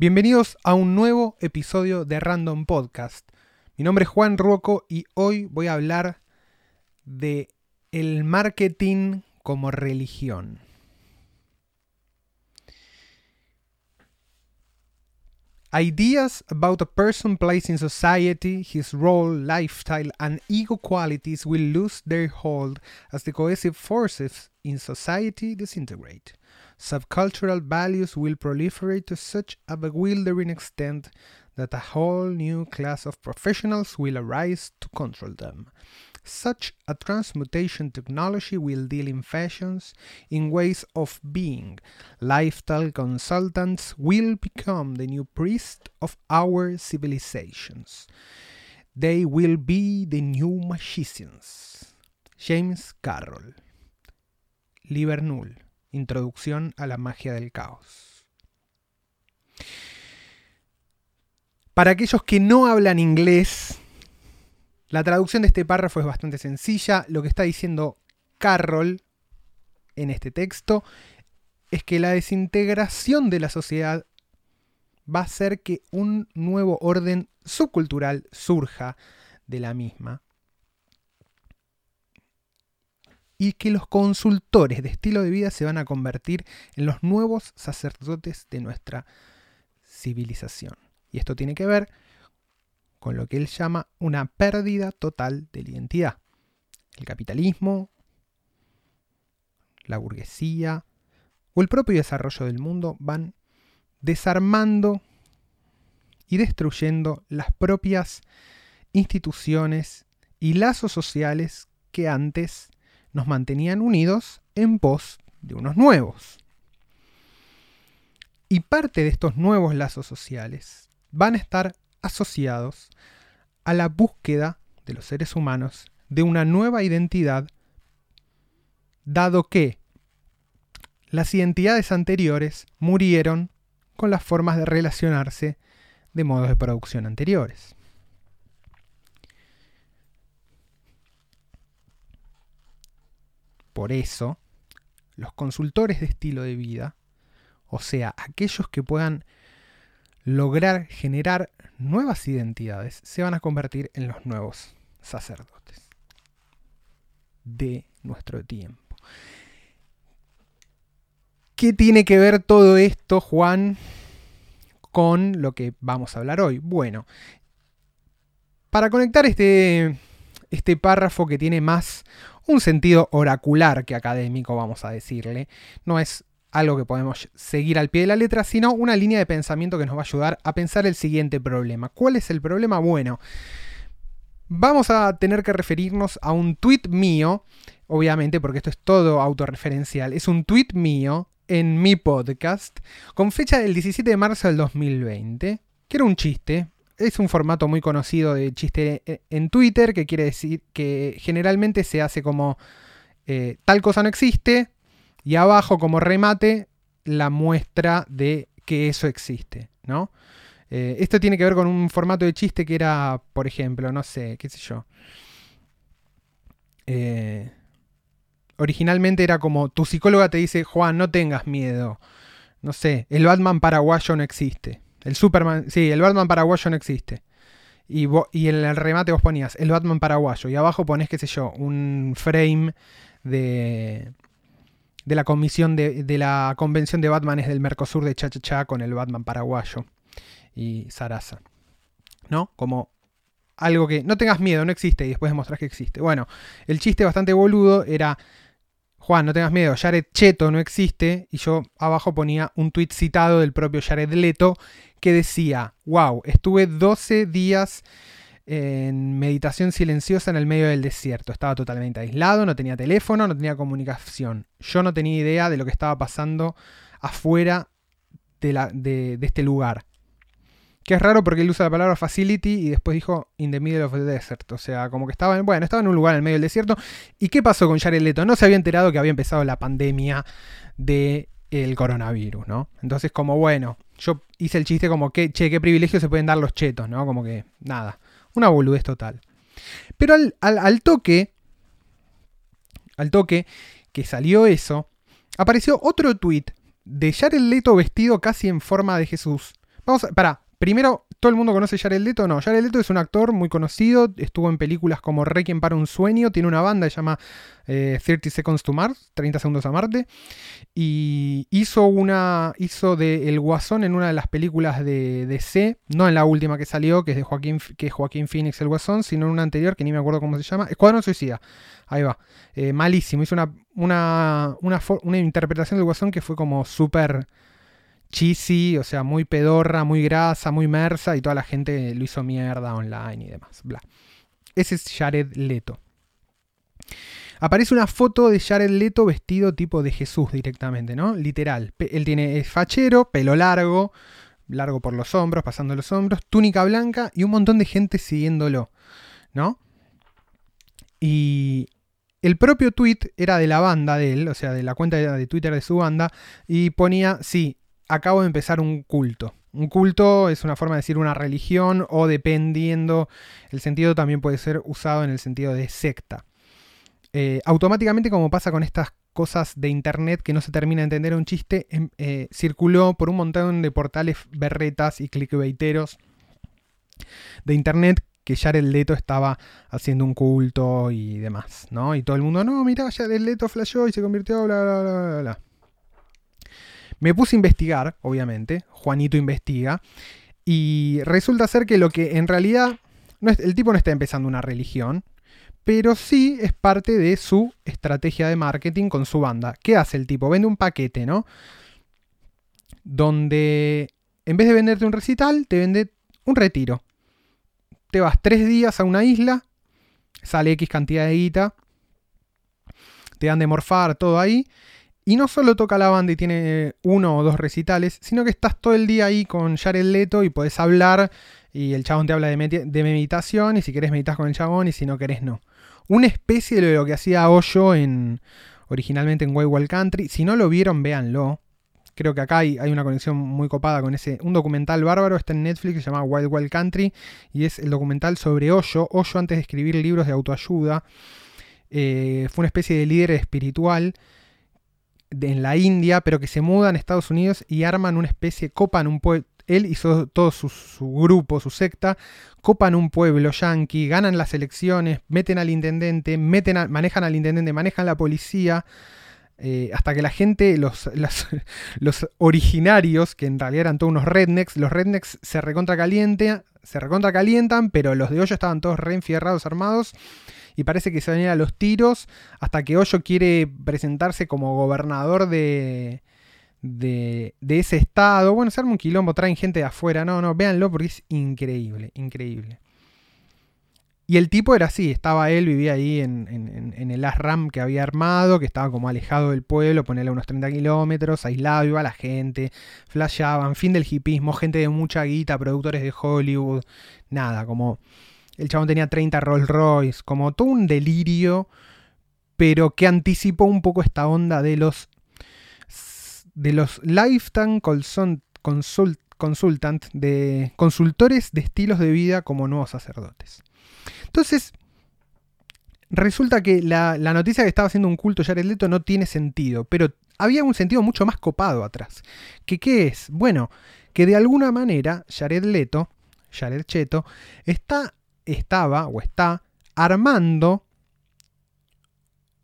Bienvenidos a un nuevo episodio de Random Podcast. Mi nombre es Juan Ruoco y hoy voy a hablar de el marketing como religión. Ideas about a person place in society, his role, lifestyle, and ego qualities will lose their hold as the cohesive forces in society disintegrate. Subcultural values will proliferate to such a bewildering extent that a whole new class of professionals will arise to control them. Such a transmutation technology will deal in fashions, in ways of being. Lifestyle consultants will become the new priest of our civilizations. They will be the new magicians. James Carroll. Livernull. Introducción a la magia del caos. Para aquellos que no hablan inglés, la traducción de este párrafo es bastante sencilla. Lo que está diciendo Carroll en este texto es que la desintegración de la sociedad va a hacer que un nuevo orden subcultural surja de la misma. Y que los consultores de estilo de vida se van a convertir en los nuevos sacerdotes de nuestra civilización. Y esto tiene que ver con lo que él llama una pérdida total de la identidad. El capitalismo, la burguesía o el propio desarrollo del mundo van desarmando y destruyendo las propias instituciones y lazos sociales que antes nos mantenían unidos en pos de unos nuevos. Y parte de estos nuevos lazos sociales van a estar asociados a la búsqueda de los seres humanos de una nueva identidad, dado que las identidades anteriores murieron con las formas de relacionarse de modos de producción anteriores. Por eso, los consultores de estilo de vida, o sea, aquellos que puedan lograr generar nuevas identidades, se van a convertir en los nuevos sacerdotes de nuestro tiempo. ¿Qué tiene que ver todo esto, Juan, con lo que vamos a hablar hoy? Bueno, para conectar este, este párrafo que tiene más un sentido oracular que académico, vamos a decirle, no es algo que podemos seguir al pie de la letra, sino una línea de pensamiento que nos va a ayudar a pensar el siguiente problema. ¿Cuál es el problema? Bueno, vamos a tener que referirnos a un tweet mío, obviamente porque esto es todo autorreferencial, es un tweet mío en mi podcast con fecha del 17 de marzo del 2020, que era un chiste. Es un formato muy conocido de chiste en Twitter, que quiere decir que generalmente se hace como eh, tal cosa no existe, y abajo como remate la muestra de que eso existe, ¿no? Eh, esto tiene que ver con un formato de chiste que era, por ejemplo, no sé, qué sé yo. Eh, originalmente era como, tu psicóloga te dice, Juan, no tengas miedo. No sé, el Batman paraguayo no existe. El Superman, sí, el Batman paraguayo no existe. Y, y en el remate vos ponías el Batman paraguayo. Y abajo pones, qué sé yo, un frame de, de la comisión de, la convención de Batmanes del Mercosur de Cha, Cha con el Batman paraguayo y Sarasa. ¿No? Como algo que no tengas miedo, no existe y después demostras que existe. Bueno, el chiste bastante boludo era Juan, no tengas miedo, Jared Cheto no existe y yo abajo ponía un tweet citado del propio Jared Leto que decía, "Wow, estuve 12 días en meditación silenciosa en el medio del desierto. Estaba totalmente aislado, no tenía teléfono, no tenía comunicación. Yo no tenía idea de lo que estaba pasando afuera de, la, de, este lugar. Que es raro porque él usa la palabra facility y después dijo in the middle of the desert. O sea, como que estaba en, bueno, estaba en un lugar en el medio del desierto. ¿Y qué pasó con Jared Leto? No se había enterado que había empezado la pandemia del el coronavirus, ¿no? Entonces, como bueno, yo hice el chiste como que, che, qué privilegio se pueden dar los chetos, ¿no? Como que, nada. Una boludez total. Pero al, toque, al toque que salió eso, apareció otro tweet de Jared Leto vestido casi en forma de Jesús, Vamos a. Primero, ¿todo el mundo conoce Jared Leto? No, Jared Leto es un actor muy conocido, estuvo en películas como Requiem para un sueño, tiene una banda que se llama eh, 30 Seconds to Mars, 30 segundos a Marte, y hizo una. hizo de El Guasón en una de las películas de DC, no en la última que salió, que es de Joaquín, que Joaquín Phoenix el Guasón, sino en una anterior que ni me acuerdo cómo se llama, Escuadrón Suicida. Ahí va. Eh, malísimo. Hizo una, una, una, una interpretación del Guasón que fue como súper cheesy, o sea, muy pedorra, muy grasa, muy mersa, y toda la gente lo hizo mierda online y demás. Bla. Ese es Jared Leto. Aparece una foto de Jared Leto vestido tipo de Jesús directamente, ¿no? Literal. Él tiene es fachero, pelo largo, largo por los hombros, pasando los hombros, túnica blanca y un montón de gente siguiéndolo, ¿no? Y el propio tweet era de la banda de él, o sea, de la cuenta de Twitter de su banda, y ponía, sí, acabo de empezar un culto. Un culto es una forma de decir una religión o dependiendo, el sentido también puede ser usado en el sentido de secta. Eh, automáticamente, como pasa con estas cosas de internet que no se termina de entender un chiste, em, eh, circuló por un montón de portales berretas y clickbaiteros de internet que Jared Leto estaba haciendo un culto y demás, ¿no? Y todo el mundo, no, mira, Jared Leto flasheó y se convirtió, bla, bla, bla, bla. Me puse a investigar, obviamente, Juanito investiga, y resulta ser que lo que en realidad, el tipo no está empezando una religión, pero sí es parte de su estrategia de marketing con su banda. ¿Qué hace el tipo? Vende un paquete, ¿no? Donde en vez de venderte un recital, te vende un retiro. Te vas tres días a una isla, sale X cantidad de guita, te dan de morfar, todo ahí, y no solo toca la banda y tiene uno o dos recitales, sino que estás todo el día ahí con Jared Leto y podés hablar y el chabón te habla de, meditación y si querés meditas con el chabón y si no querés no. Una especie de lo que hacía Hoyo en, originalmente en Wild Wild Country. Si no lo vieron, véanlo. Creo que acá hay, hay, una conexión muy copada con ese. Un documental bárbaro está en Netflix se llama Wild Wild Country y es el documental sobre Hoyo. Hoyo antes de escribir libros de autoayuda eh, fue una especie de líder espiritual en la India, pero que se mudan a Estados Unidos y arman una especie, copan un pueblo, él y todo su, grupo, su secta, copan un pueblo yanqui, ganan las elecciones, meten al intendente, meten manejan al intendente, manejan la policía, eh, hasta que la gente, los, originarios, que en realidad eran todos unos rednecks, los rednecks se recontra, se recontra calientan, pero los de hoyo estaban todos reenfierrados, armados, y parece que se van a los tiros hasta que Hoyo quiere presentarse como gobernador de, de, ese estado. Bueno, se arma un quilombo, traen gente de afuera. No, no, véanlo porque es increíble, increíble. Y el tipo era así, estaba él, vivía ahí en, el ASRAM que había armado, que estaba como alejado del pueblo, ponerle unos 30 kilómetros, aislado, iba la gente, flasheaban, fin del hipismo, gente de mucha guita, productores de Hollywood, nada, como el chabón tenía 30 Rolls Royce, como todo un delirio, pero que anticipó un poco esta onda de los de los Lifetime Consultant, de consultores de estilos de vida como nuevos sacerdotes. Entonces, resulta que la, la noticia que estaba haciendo un culto Jared Leto no tiene sentido, pero había un sentido mucho más copado atrás. ¿Que qué es? Bueno, que de alguna manera Jared Leto, Cheto, está estaba o está armando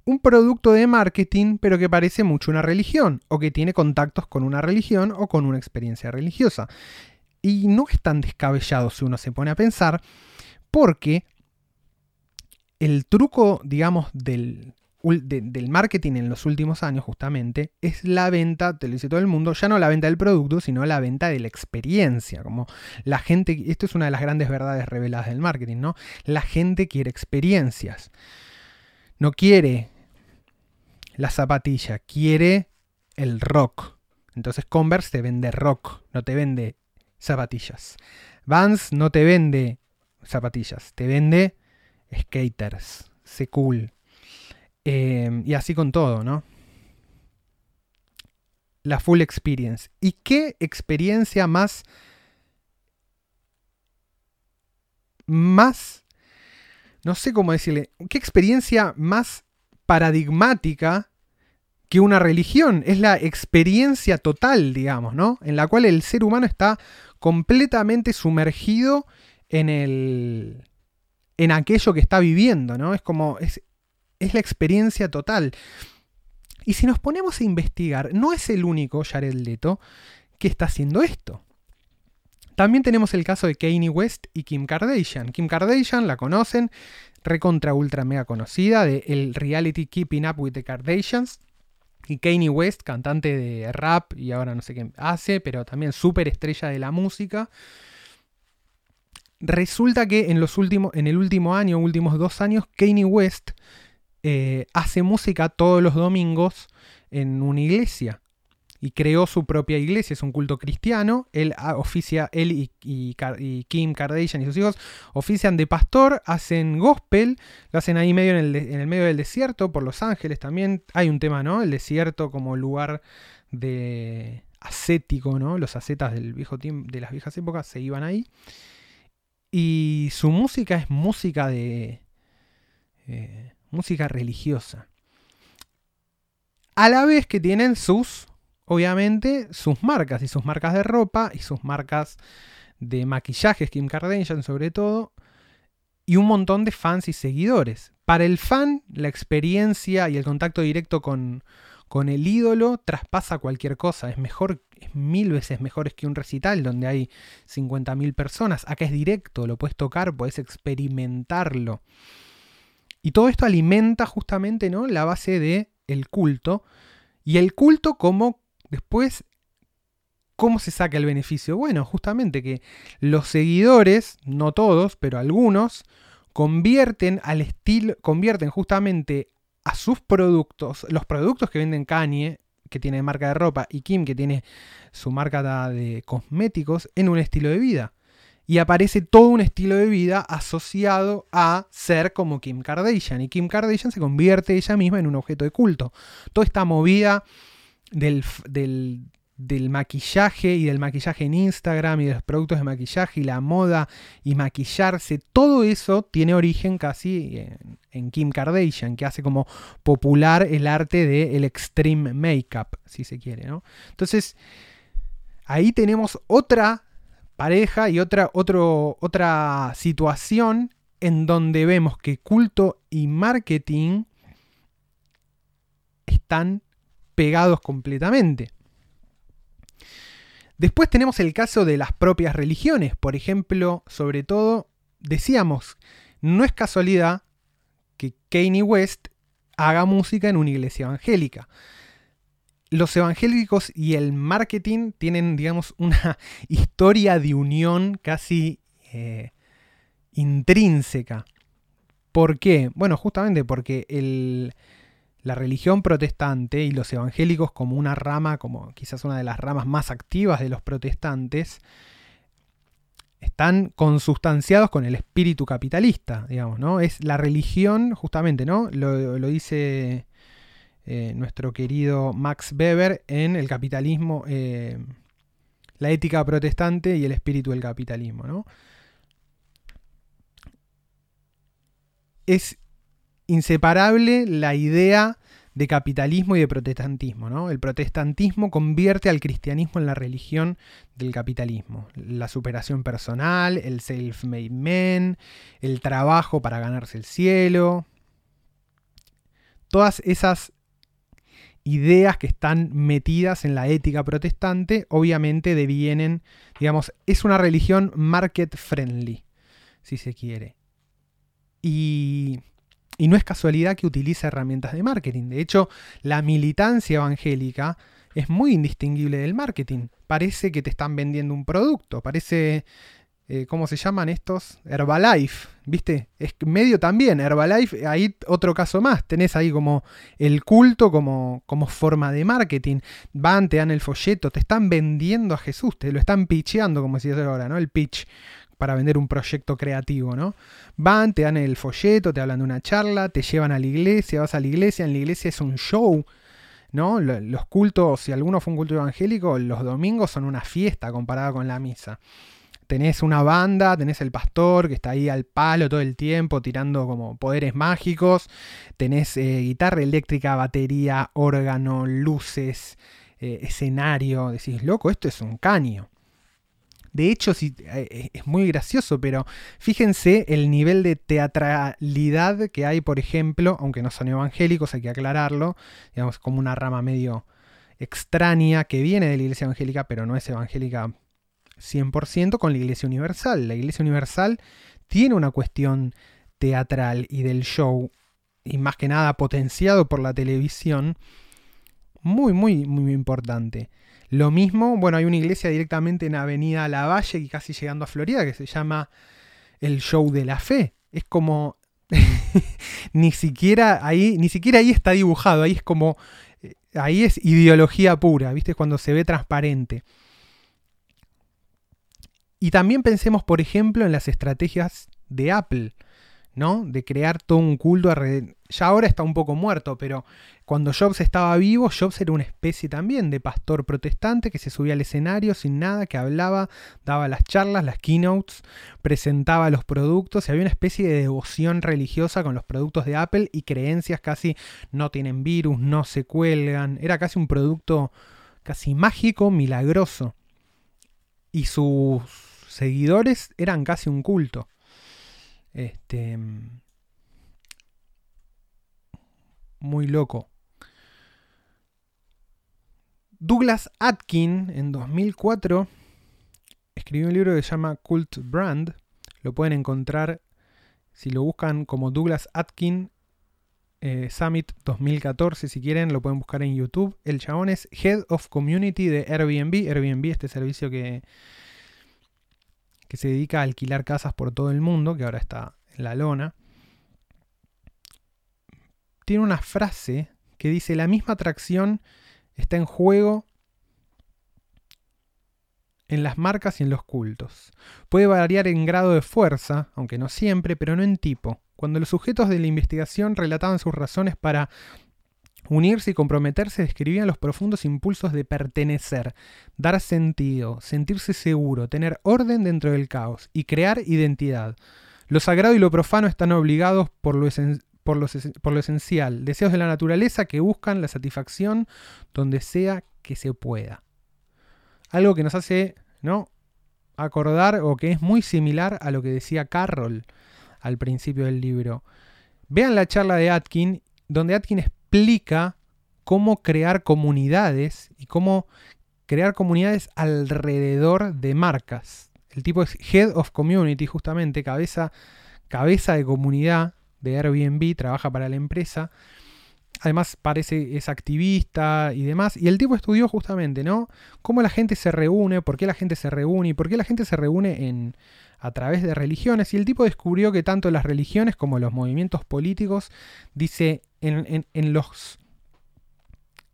un producto de marketing, pero que parece mucho una religión, o que tiene contactos con una religión o con una experiencia religiosa. Y no es tan descabellado si uno se pone a pensar, porque el truco, digamos, del, del marketing en los últimos años justamente es la venta, te lo dice todo el mundo, ya no la venta del producto, sino la venta de la experiencia. Como la gente, esto es una de las grandes verdades reveladas del marketing, ¿no? La gente quiere experiencias. No quiere la zapatilla, quiere el rock. Entonces Converse te vende rock, no te vende zapatillas. Vans no te vende zapatillas, te vende skaters. Se cool. Em, y así con todo, ¿no? La full experience. ¿Y qué experiencia más... Más... No sé cómo decirle. ¿Qué experiencia más paradigmática que una religión? Es la experiencia total, digamos, ¿no? En la cual el ser humano está completamente sumergido en el. en aquello que está viviendo, ¿no? Es como. es, es la experiencia total. Y si nos ponemos a investigar, no es el único Jared Leto que está haciendo esto. También tenemos el caso de Kanye West y Kim Kardashian. Kim Kardashian la conocen, recontra ultra mega conocida, de el reality Keeping Up with the Kardashians. Y Kanye West, cantante de rap y ahora no sé qué hace, pero también súper estrella de la música. Resulta que en, los últimos, en el último año, últimos dos años, Kanye West eh, hace música todos los domingos en una iglesia y creó su propia iglesia, es un culto cristiano. Él ah, oficia, él y, Kim Kardashian y sus hijos ofician de pastor, hacen gospel, lo hacen ahí medio en el, medio del desierto, por Los Ángeles también. Hay un tema, ¿no? El desierto como lugar de ascético, ¿no? Los ascetas del viejo de las viejas épocas se iban ahí. Y su música es música de. Eh, música religiosa. A la vez que tienen sus, obviamente, sus marcas y sus marcas de ropa y sus marcas de maquillaje, Kim Kardashian sobre todo, y un montón de fans y seguidores. Para el fan, la experiencia y el contacto directo con, con el ídolo traspasa cualquier cosa. Es mejor, es mil veces mejor que un recital donde hay 50.000 personas. Acá es directo, lo puedes tocar, puedes experimentarlo. Y todo esto alimenta justamente ¿no? la base del el culto. Y el culto como después, ¿cómo se saca el beneficio? Bueno, justamente que los seguidores, no todos, pero algunos, convierten al estilo, convierten justamente a sus productos, los productos que venden Kanye, que tiene marca de ropa, y Kim, que tiene su marca de cosméticos, en un estilo de vida y aparece todo un estilo de vida asociado a ser como Kim Kardashian. Y Kim Kardashian se convierte ella misma en un objeto de culto. Toda esta movida del, del, maquillaje y del maquillaje en Instagram y de los productos de maquillaje y la moda y maquillarse, todo eso tiene origen casi en, Kim Kardashian, que hace como popular el arte del extreme makeup, si se quiere. ¿no? Entonces, ahí tenemos otra pareja y otra, otra situación en donde vemos que culto y marketing están pegados completamente. Después tenemos el caso de las propias religiones. Por ejemplo, sobre todo, decíamos, no es casualidad que Kanye West haga música en una iglesia evangélica los evangélicos y el marketing tienen, digamos, una historia de unión casi eh, intrínseca. ¿Por qué? Bueno, justamente porque la religión protestante y los evangélicos como una rama, como quizás una de las ramas más activas de los protestantes, están consustanciados con el espíritu capitalista, digamos, ¿no? Es la religión, justamente, ¿no? Lo, dice eh, nuestro querido Max Weber en El capitalismo, eh, la ética protestante y el espíritu del capitalismo. Es inseparable la idea de capitalismo y de protestantismo. El protestantismo convierte al cristianismo en la religión del capitalismo. La superación personal, el self-made man, el trabajo para ganarse el cielo. Todas esas ideas que están metidas en la ética protestante, obviamente devienen, digamos, es una religión market friendly, si se quiere. Y, y no es casualidad que utilice herramientas de marketing. De hecho, la militancia evangélica es muy indistinguible del marketing. Parece que te están vendiendo un producto, parece eh, ¿cómo se llaman estos? Herbalife, ¿viste? Es medio también, Herbalife, ahí otro caso más, tenés ahí como el culto como, como forma de marketing, van, te dan el folleto, te están vendiendo a Jesús, te lo están pitcheando, como decías ahora, ¿no? El pitch para vender un proyecto creativo, ¿no? Van, te dan el folleto, te hablan de una charla, te llevan a la iglesia, vas a la iglesia, en la iglesia es un show, ¿no? Los cultos, si alguno fue un culto evangélico, los domingos son una fiesta comparada con la misa tenés una banda, tenés el pastor que está ahí al palo todo el tiempo tirando como poderes mágicos, tenés eh, guitarra eléctrica, batería, órgano, luces, eh, escenario, decís, loco, esto es un caño. De hecho, sí, eh, es muy gracioso, pero fíjense el nivel de teatralidad que hay, por ejemplo, aunque no son evangélicos, hay que aclararlo, digamos, como una rama medio extraña que viene de la Iglesia Evangélica, pero no es evangélica 100% con la Iglesia Universal. La Iglesia Universal tiene una cuestión teatral y del show, y más que nada potenciado por la televisión, muy, muy, muy importante. Lo mismo, bueno, hay una iglesia directamente en Avenida Lavalle, y casi llegando a Florida, que se llama el Show de la Fe. Es como. ni siquiera ahí, ni siquiera ahí está dibujado, ahí es como. Eh, ahí es ideología pura, ¿viste? Cuando se ve transparente. Y también pensemos, por ejemplo, en las estrategias de Apple. De crear todo un culto. Ya ahora está un poco muerto, pero cuando Jobs estaba vivo, Jobs era una especie también de pastor protestante que se subía al escenario sin nada, que hablaba, daba las charlas, las keynotes, presentaba los productos y había una especie de devoción religiosa con los productos de Apple y creencias casi no tienen virus, no se cuelgan. Era casi un producto casi mágico, milagroso. Y sus seguidores eran casi un culto. Este. Muy loco. Douglas Atkin en 2004 escribió un libro que se llama Cult Brand. Lo pueden encontrar si lo buscan como Douglas Atkin eh, Summit 2014. Si quieren, lo pueden buscar en YouTube. El chabón es Head of Community de Airbnb. Airbnb, este servicio que que se dedica a alquilar casas por todo el mundo, que ahora está en la lona, tiene una frase que dice, la misma atracción está en juego en las marcas y en los cultos. Puede variar en grado de fuerza, aunque no siempre, pero no en tipo. Cuando los sujetos de la investigación relataban sus razones para Unirse y comprometerse describían los profundos impulsos de pertenecer, dar sentido, sentirse seguro, tener orden dentro del caos y crear identidad. Lo sagrado y lo profano están obligados por lo, por lo esencial, deseos de la naturaleza que buscan la satisfacción donde sea que se pueda. Algo que nos hace ¿no? acordar o que es muy similar a lo que decía Carroll al principio del libro. Vean la charla de Atkin, donde Atkin explica cómo crear comunidades y cómo crear comunidades alrededor de marcas. El tipo es Head of Community, justamente, cabeza, cabeza de comunidad de Airbnb, trabaja para la empresa. Además parece es activista y demás. Y el tipo estudió justamente, ¿no? Cómo la gente se reúne, por qué la gente se reúne y por qué la gente se reúne en, a través de religiones. Y el tipo descubrió que tanto las religiones como los movimientos políticos, dice, en, los...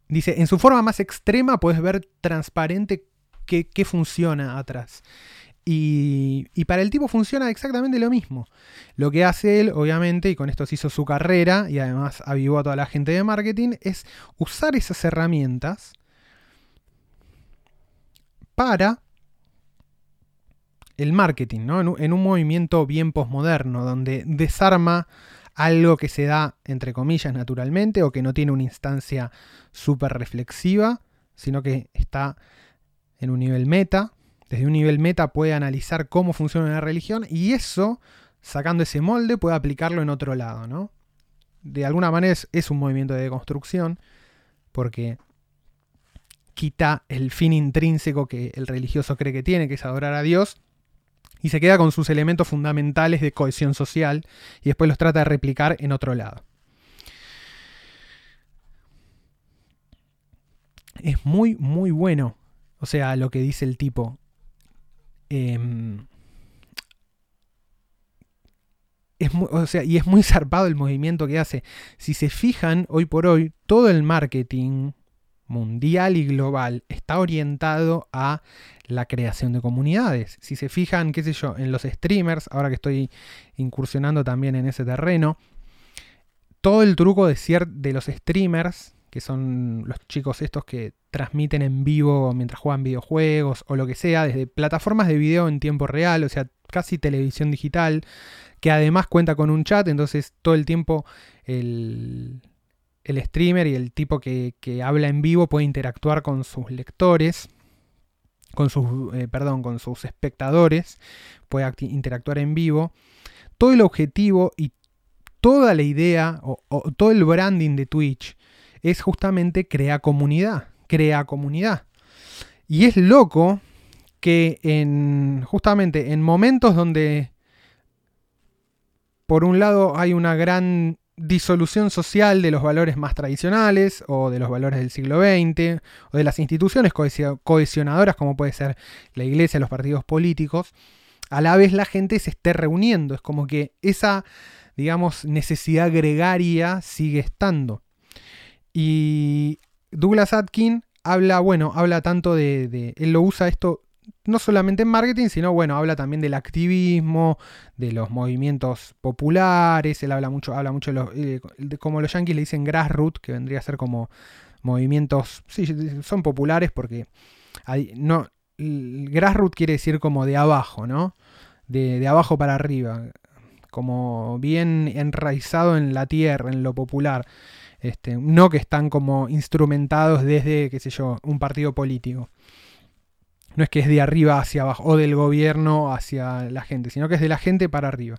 Dice, en su forma más extrema puedes ver transparente qué, funciona atrás. Y, y, para el tipo funciona exactamente lo mismo. Lo que hace él, obviamente, y con esto se hizo su carrera y además avivó a toda la gente de marketing, es usar esas herramientas para el marketing, ¿no? En un, en un movimiento bien posmoderno, donde desarma algo que se da, entre comillas, naturalmente, o que no tiene una instancia súper reflexiva, sino que está en un nivel meta. Desde un nivel meta puede analizar cómo funciona la religión y eso, sacando ese molde, puede aplicarlo en otro lado, ¿no? De alguna manera es, un movimiento de deconstrucción, porque quita el fin intrínseco que el religioso cree que tiene, que es adorar a Dios, y se queda con sus elementos fundamentales de cohesión social y después los trata de replicar en otro lado. Es muy, muy bueno. O sea, lo que dice el tipo. Em, es o sea, y es muy zarpado el movimiento que hace. Si se fijan, hoy por hoy, todo el marketing mundial y global está orientado a la creación de comunidades. Si se fijan, qué sé yo, en los streamers, ahora que estoy incursionando también en ese terreno, todo el truco de, de los streamers, que son los chicos estos que transmiten en vivo mientras juegan videojuegos o lo que sea, desde plataformas de video en tiempo real, o sea, casi televisión digital, que además cuenta con un chat, entonces todo el tiempo el, el streamer y el tipo que, habla en vivo puede interactuar con sus lectores. con sus, eh, perdón, con sus espectadores, puede interactuar en vivo. Todo el objetivo y toda la idea o, todo el branding de Twitch es justamente crear comunidad, crea comunidad. Y es loco que en justamente en momentos donde por un lado hay una gran disolución social de los valores más tradicionales o de los valores del siglo XX o de las instituciones cohesionadoras como puede ser la iglesia, los partidos políticos, a la vez la gente se esté reuniendo. Es como que esa, digamos, necesidad gregaria sigue estando. Y Douglas Atkin habla, bueno, habla tanto de, de él lo usa esto no solamente en marketing, sino bueno, habla también del activismo, de los movimientos populares, él habla mucho, habla mucho de, los, eh, como los yankees le dicen grassroots, que vendría a ser como movimientos, sí, son populares porque hay, no, grassroots quiere decir como de abajo, ¿no? De, de abajo para arriba, como bien enraizado en la tierra, en lo popular. Este, no que están como instrumentados desde, qué sé yo, un partido político. No es que es de arriba hacia abajo o del gobierno hacia la gente, sino que es de la gente para arriba.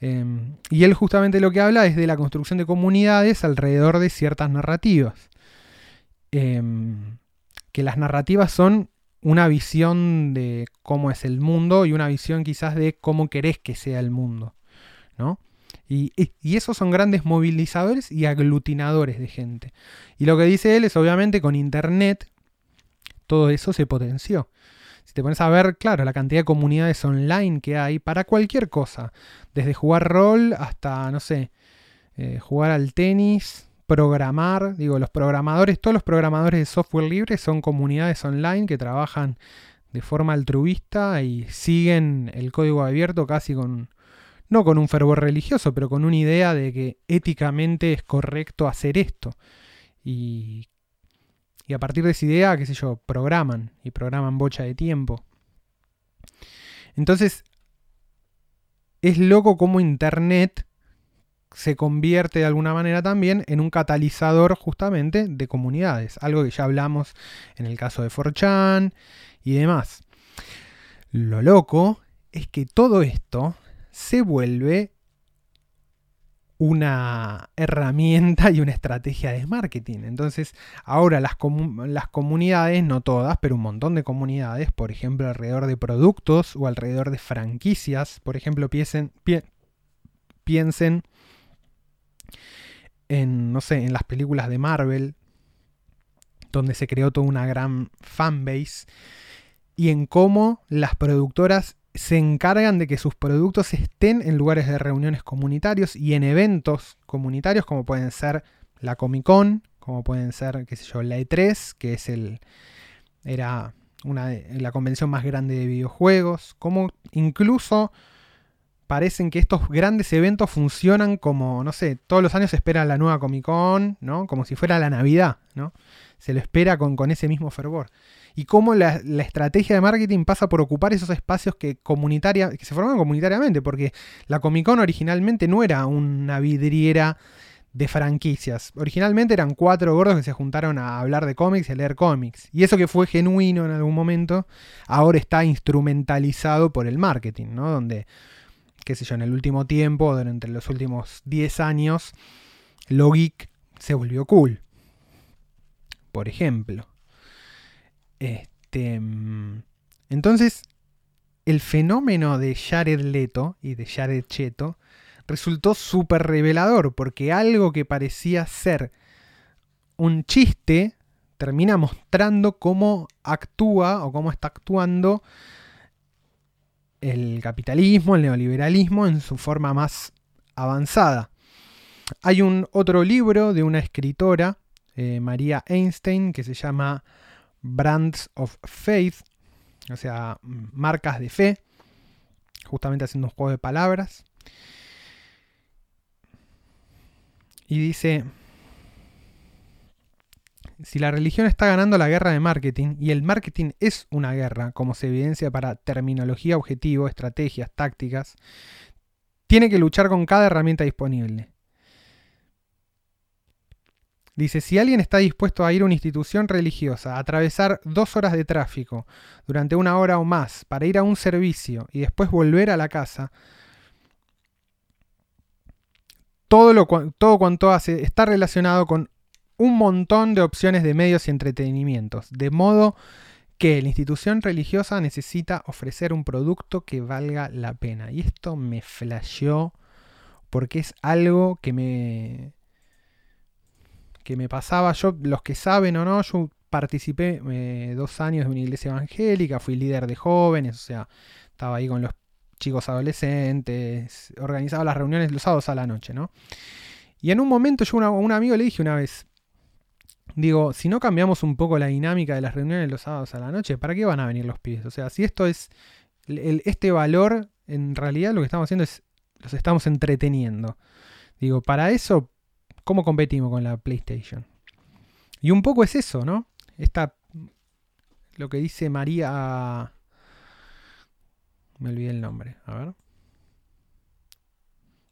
Em, y él justamente lo que habla es de la construcción de comunidades alrededor de ciertas narrativas. Em, que las narrativas son una visión de cómo es el mundo y una visión quizás de cómo querés que sea el mundo. ¿no? Y, y, esos son grandes movilizadores y aglutinadores de gente. Y lo que dice él es obviamente con Internet todo eso se potenció. Si te pones a ver, claro, la cantidad de comunidades online que hay para cualquier cosa, desde jugar rol hasta, no sé, eh, jugar al tenis, programar, digo, los programadores, todos los programadores de software libre son comunidades online que trabajan de forma altruista y siguen el código abierto casi con, no con un fervor religioso, pero con una idea de que éticamente es correcto hacer esto. Y y a partir de esa idea, qué sé yo, programan y programan bocha de tiempo. Entonces, es loco cómo Internet se convierte de alguna manera también en un catalizador justamente de comunidades, algo que ya hablamos en el caso de 4chan y demás. Lo loco es que todo esto se vuelve una herramienta y una estrategia de marketing. Entonces, ahora las, comunidades, no todas, pero un montón de comunidades, por ejemplo, alrededor de productos o alrededor de franquicias, por ejemplo, piensen, piensen en, no sé, en las películas de Marvel, donde se creó toda una gran fanbase, y en cómo las productoras se encargan de que sus productos estén en lugares de reuniones comunitarios y en eventos comunitarios como pueden ser la Comic Con, como pueden ser, qué sé yo, la E3, que es el era una la convención más grande de videojuegos, como incluso parecen que estos grandes eventos funcionan como, no sé, todos los años se espera la nueva Comic Con, ¿no? Como si fuera la Navidad, ¿no? Se lo espera con, con ese mismo fervor y cómo la, estrategia de marketing pasa por ocupar esos espacios que, comunitaria, que se forman comunitariamente, porque la Comic Con originalmente no era una vidriera de franquicias. Originalmente eran cuatro gordos que se juntaron a hablar de cómics y a leer cómics. Y eso que fue genuino en algún momento, ahora está instrumentalizado por el marketing, ¿no? Donde, qué sé yo, en el último tiempo, durante los últimos 10 años, lo geek se volvió cool. Por ejemplo. Este, mm, entonces, el fenómeno de Jared Leto y de Jared Cheto resultó súper revelador, porque algo que parecía ser un chiste termina mostrando cómo actúa o cómo está actuando el capitalismo, el neoliberalismo en su forma más avanzada. Hay un otro libro de una escritora, eh, María Einstein, que se llama Brands of Faith, o sea, marcas de fe, justamente haciendo un juego de palabras. Y dice, si la religión está ganando la guerra de marketing, y el marketing es una guerra, como se evidencia para terminología, objetivo, estrategias, tácticas, tiene que luchar con cada herramienta disponible. Dice, si alguien está dispuesto a ir a una institución religiosa, a atravesar dos horas de tráfico durante una hora o más para ir a un servicio y después volver a la casa, todo, lo, todo cuanto hace está relacionado con un montón de opciones de medios y entretenimientos, de modo que la institución religiosa necesita ofrecer un producto que valga la pena. Y esto me flasheó porque es algo que me que me pasaba. Yo, los que saben o no, yo participé eh, dos años de una iglesia evangélica, fui líder de jóvenes, o sea, estaba ahí con los chicos adolescentes, organizaba las reuniones los sábados a la noche, ¿no? Y en un momento yo a un amigo le dije una vez, digo, si no cambiamos un poco la dinámica de las reuniones los sábados a la noche, ¿para qué van a venir los pies? O sea, si esto es, este valor, en realidad lo que estamos haciendo es, los estamos entreteniendo. Digo, para eso, ¿Cómo competimos con la PlayStation? Y un poco es eso, ¿no? Esta, lo que dice María... Me olvidé el nombre, a ver.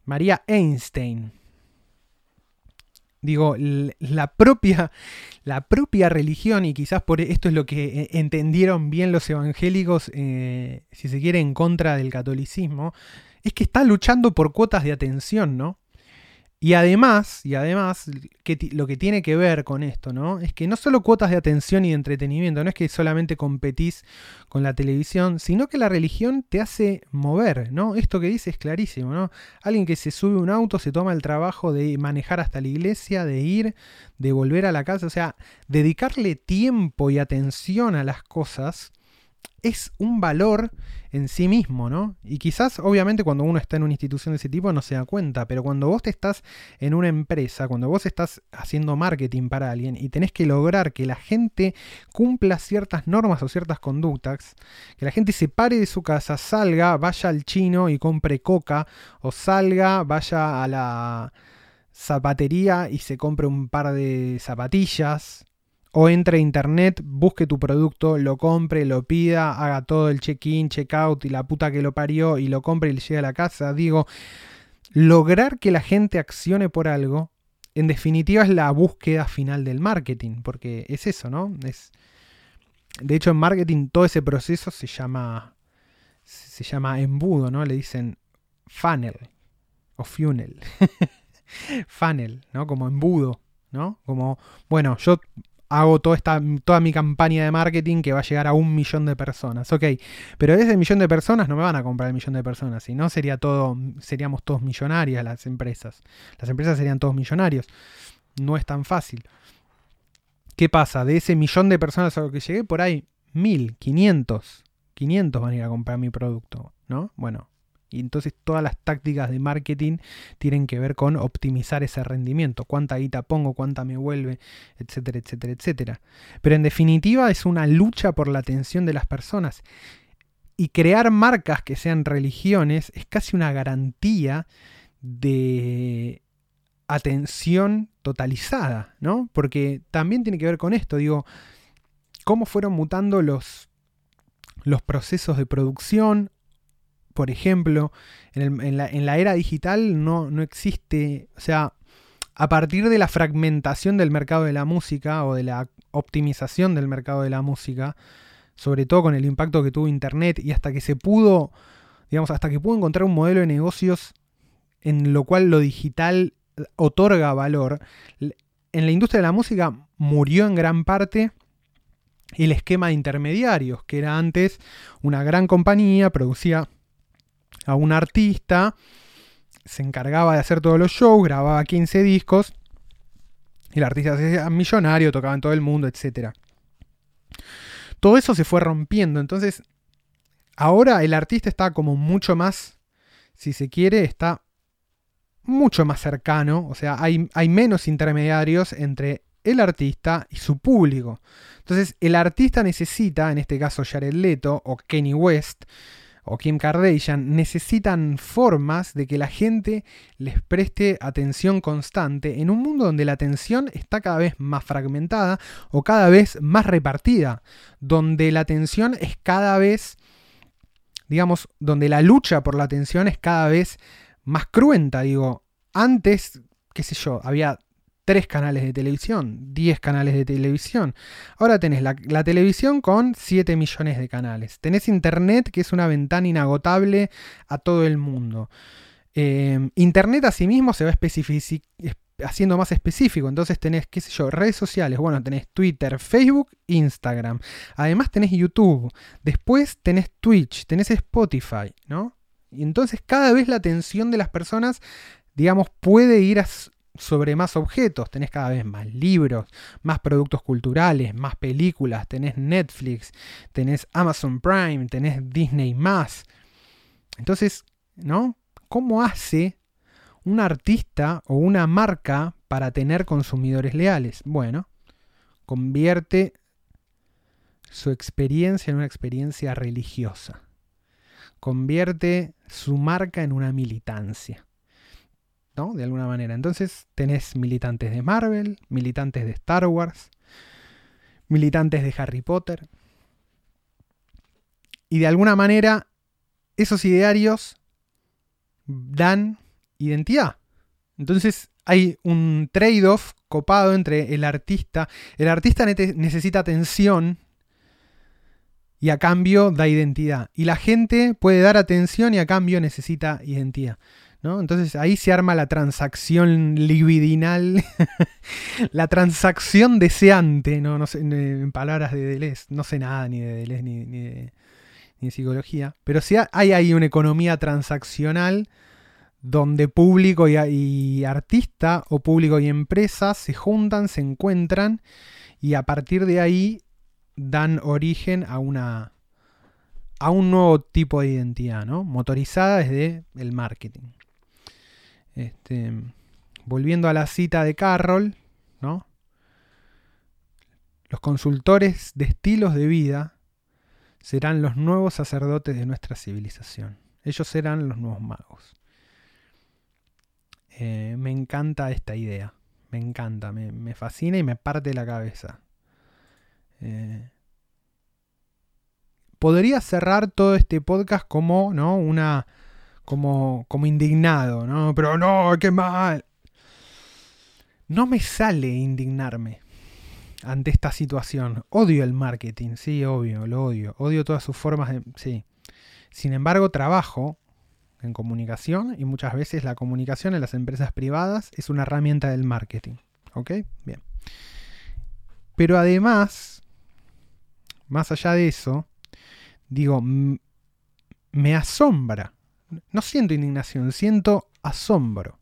María Einstein. Digo, la propia, la propia religión, y quizás por esto es lo que eh, entendieron bien los evangélicos, eh, si se quiere, en contra del catolicismo, es que está luchando por cuotas de atención, ¿no? Y además, y además lo que tiene que ver con esto, ¿no? Es que no solo cuotas de atención y de entretenimiento, no es que solamente competís con la televisión, sino que la religión te hace mover, ¿no? Esto que dice es clarísimo, ¿no? Alguien que se sube a un auto, se toma el trabajo de manejar hasta la iglesia, de ir, de volver a la casa, o sea, dedicarle tiempo y atención a las cosas es un valor en sí mismo, ¿no? Y quizás, obviamente, cuando uno está en una institución de ese tipo no se da cuenta, pero cuando vos te estás en una empresa, cuando vos estás haciendo marketing para alguien y tenés que lograr que la gente cumpla ciertas normas o ciertas conductas, que la gente se pare de su casa, salga, vaya al chino y compre coca, o salga, vaya a la zapatería y se compre un par de zapatillas, o entre a internet, busque tu producto, lo compre, lo pida, haga todo el check-in, check-out y la puta que lo parió y lo compre y le llegue a la casa. Digo, lograr que la gente accione por algo, en definitiva es la búsqueda final del marketing, porque es eso, ¿no? Es, de hecho, en marketing todo ese proceso se llama, se llama embudo, ¿no? Le dicen funnel o funnel. funnel, ¿no? Como embudo, ¿no? Como, bueno, yo hago toda, esta, toda mi campaña de marketing que va a llegar a un millón de personas. Ok, pero ese millón de personas no me van a comprar el millón de personas, si no sería todo, seríamos todos millonarias las empresas. Las empresas serían todos millonarios. No es tan fácil. ¿Qué pasa? De ese millón de personas a lo que llegué, por ahí mil, quinientos, quinientos van a ir a comprar mi producto, ¿no? Bueno, y entonces todas las tácticas de marketing tienen que ver con optimizar ese rendimiento. Cuánta guita pongo, cuánta me vuelve, etcétera, etcétera, etcétera. Pero en definitiva es una lucha por la atención de las personas. Y crear marcas que sean religiones es casi una garantía de atención totalizada, ¿no? Porque también tiene que ver con esto, digo, cómo fueron mutando los, los procesos de producción por ejemplo, en, la, era digital no, no existe, o sea, a partir de la fragmentación del mercado de la música o de la optimización del mercado de la música, sobre todo con el impacto que tuvo Internet y hasta que se pudo, digamos, hasta que pudo encontrar un modelo de negocios en lo cual lo digital otorga valor, en la industria de la música murió en gran parte el esquema de intermediarios, que era antes una gran compañía, producía a un artista, se encargaba de hacer todos los shows, grababa 15 discos, y el artista se hacía millonario, tocaba en todo el mundo, etc. Todo eso se fue rompiendo, entonces ahora el artista está como mucho más, si se quiere, está mucho más cercano, o sea, hay, hay menos intermediarios entre el artista y su público. Entonces, el artista necesita, en este caso Jared Leto o Kenny West, o Kim Kardashian necesitan formas de que la gente les preste atención constante en un mundo donde la atención está cada vez más fragmentada o cada vez más repartida, donde la atención es cada vez, digamos, donde la lucha por la atención es cada vez más cruenta. Digo, antes, qué sé yo, había tres canales de televisión, 10 canales de televisión. Ahora tenés la, televisión con 7 millones de canales. Tenés internet, que es una ventana inagotable a todo el mundo. Eh, internet asimismo se va haciendo más específico. Entonces tenés, qué sé yo, redes sociales. Bueno, tenés Twitter, Facebook, Instagram. Además tenés YouTube. Después tenés Twitch, tenés Spotify, ¿no? Y entonces cada vez la atención de las personas, digamos, puede ir a, sobre más objetos. Tenés cada vez más libros, más productos culturales, más películas. Tenés Netflix, tenés Amazon Prime, tenés Disney más. Entonces, ¿no? ¿Cómo hace un artista o una marca para tener consumidores leales? Bueno, convierte su experiencia en una experiencia religiosa. Convierte su marca en una militancia. ¿No? De alguna manera. Entonces tenés militantes de Marvel, militantes de Star Wars, militantes de Harry Potter. Y de alguna manera esos idearios dan identidad. Entonces hay un trade-off copado entre el artista. El artista necesita atención y a cambio da identidad. Y la gente puede dar atención y a cambio necesita identidad. Entonces ahí se arma la transacción libidinal, la transacción deseante, ¿no? no sé, en palabras de Deleuze, no sé nada ni de Deleuze ni, de, psicología, pero sí hay ahí una economía transaccional donde público y, artista o público y empresa se juntan, se encuentran y a partir de ahí dan origen a una a un nuevo tipo de identidad, ¿no? Motorizada desde el marketing. Este, volviendo a la cita de Carroll, ¿no? Los consultores de estilos de vida serán los nuevos sacerdotes de nuestra civilización. Ellos serán los nuevos magos. Eh, me encanta esta idea. Me encanta, me, fascina y me parte la cabeza. Eh, podría cerrar todo este podcast como una como, como indignado, ¿no? Pero no, qué mal. No me sale indignarme ante esta situación. Odio el marketing, sí, obvio, lo odio. Odio todas sus formas de... Sí. Sin embargo, trabajo en comunicación y muchas veces la comunicación en las empresas privadas es una herramienta del marketing. ¿Ok? Bien. Pero además, más allá de eso, digo, me asombra no siento indignación, siento asombro.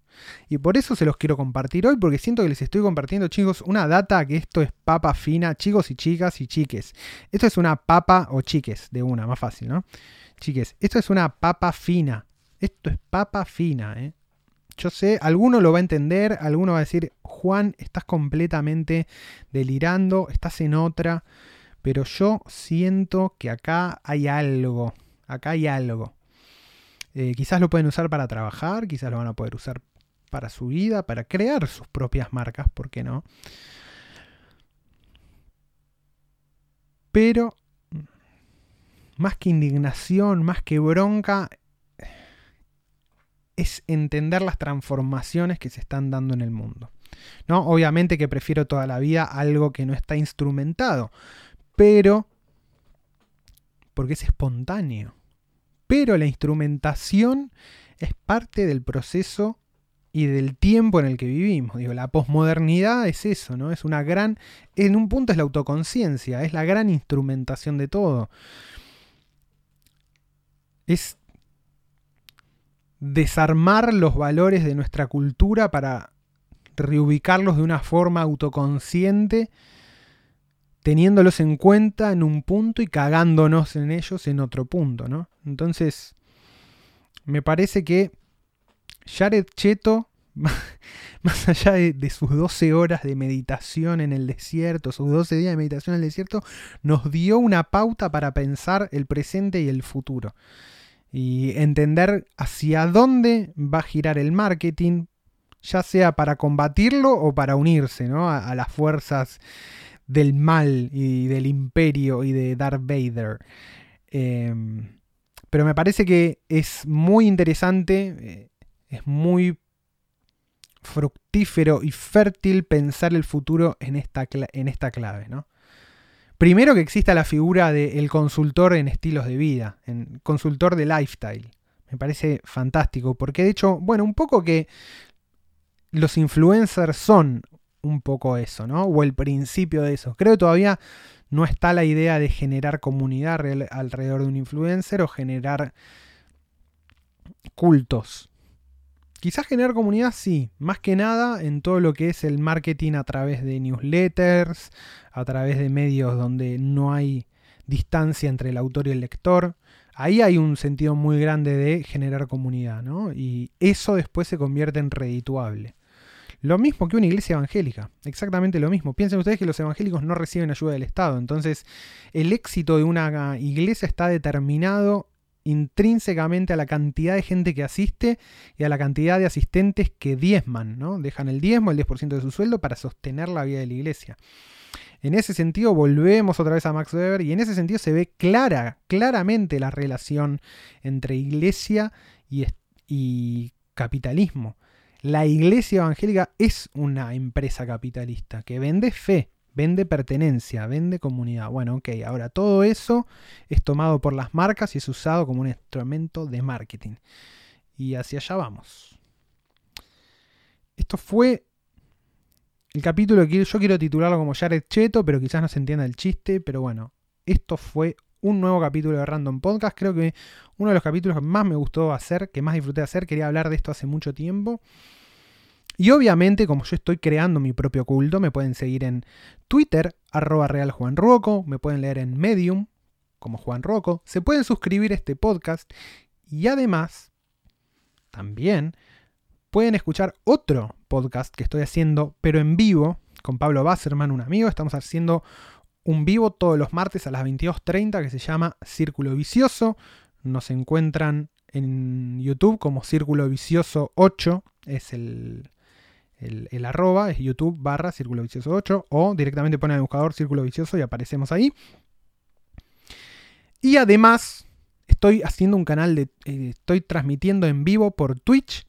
Y por eso se los quiero compartir hoy, porque siento que les estoy compartiendo, chicos, una data que esto es papa fina, chicos y chicas y chiques. Esto es una papa o chiques, de una, más fácil, ¿no? Chiques, esto es una papa fina. Esto es papa fina, ¿eh? Yo sé, alguno lo va a entender, alguno va a decir, Juan, estás completamente delirando, estás en otra, pero yo siento que acá hay algo, acá hay algo. Eh, quizás lo pueden usar para trabajar, quizás lo van a poder usar para su vida, para crear sus propias marcas, ¿por qué no? Pero más que indignación, más que bronca, es entender las transformaciones que se están dando en el mundo. ¿No? Obviamente que prefiero toda la vida algo que no está instrumentado, pero porque es espontáneo pero la instrumentación es parte del proceso y del tiempo en el que vivimos. Digo, la posmodernidad es eso, ¿no? Es una gran, en un punto es la autoconciencia, es la gran instrumentación de todo. Es desarmar los valores de nuestra cultura para reubicarlos de una forma autoconsciente teniéndolos en cuenta en un punto y cagándonos en ellos en otro punto, ¿no? Entonces, me parece que Jared Cheto, más allá de, sus 12 horas de meditación en el desierto, sus 12 días de meditación en el desierto, nos dio una pauta para pensar el presente y el futuro. Y entender hacia dónde va a girar el marketing, ya sea para combatirlo o para unirse ¿no? a las fuerzas del mal y del imperio y de Darth Vader. Em, pero me parece que es muy interesante, eh, es muy fructífero y fértil pensar el futuro en esta, en esta clave, ¿no? Primero que exista la figura del consultor en estilos de vida, en consultor de lifestyle. Me parece fantástico, porque de hecho, bueno, un poco que los influencers son un poco eso, ¿no? O el principio de eso. Creo que todavía no está la idea de generar comunidad alrededor de un influencer o generar cultos. Quizás generar comunidad sí, más que nada en todo lo que es el marketing a través de newsletters, a través de medios donde no hay distancia entre el autor y el lector. Ahí hay un sentido muy grande de generar comunidad, ¿no? Y eso después se convierte en redituable. Lo mismo que una iglesia evangélica, exactamente lo mismo. Piensen ustedes que los evangélicos no reciben ayuda del Estado, entonces el éxito de una iglesia está determinado intrínsecamente a la cantidad de gente que asiste y a la cantidad de asistentes que diezman, ¿no? Dejan el diezmo, el 10% de su sueldo para sostener la vida de la iglesia. En ese sentido, volvemos otra vez a Max Weber y en ese sentido se ve clara, claramente la relación entre iglesia y, y capitalismo. La iglesia evangélica es una empresa capitalista que vende fe, Vende pertenencia, vende comunidad. Bueno, ok, ahora todo eso es tomado por las marcas y es usado como un instrumento de marketing. Y hacia allá vamos. Esto fue el capítulo que yo quiero titularlo como Jared Cheto, pero quizás no se entienda el chiste. Pero bueno, esto fue un nuevo capítulo de Random Podcast. Creo que uno de los capítulos que más me gustó hacer, que más disfruté hacer. Quería hablar de esto hace mucho tiempo. Y obviamente, como yo estoy creando mi propio culto, me pueden seguir en Twitter, arroba Real me pueden leer en Medium, como Juan Roco, se pueden suscribir a este podcast y además, también, pueden escuchar otro podcast que estoy haciendo, pero en vivo, con Pablo Basserman, un amigo. Estamos haciendo un vivo todos los martes a las 22.30 que se llama Círculo Vicioso. Nos encuentran en YouTube como Círculo Vicioso 8, es el, el, arroba es YouTube barra Círculo Vicioso 8 o directamente ponen el buscador Círculo Vicioso y aparecemos ahí. Y además estoy haciendo un canal de... Eh, estoy transmitiendo en vivo por Twitch.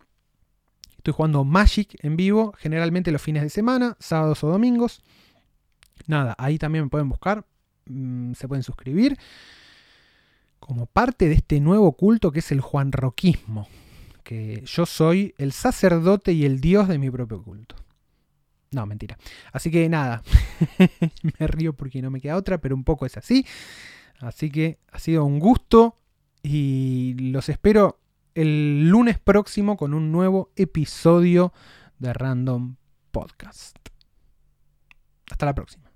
Estoy jugando Magic en vivo, generalmente los fines de semana, sábados o domingos. Nada, ahí también me pueden buscar, mm, se pueden suscribir como parte de este nuevo culto que es el juanroquismo que yo soy el sacerdote y el dios de mi propio culto. No, mentira. Así que nada, me río porque no me queda otra, pero un poco es así. Así que ha sido un gusto y los espero el lunes próximo con un nuevo episodio de Random Podcast. Hasta la próxima.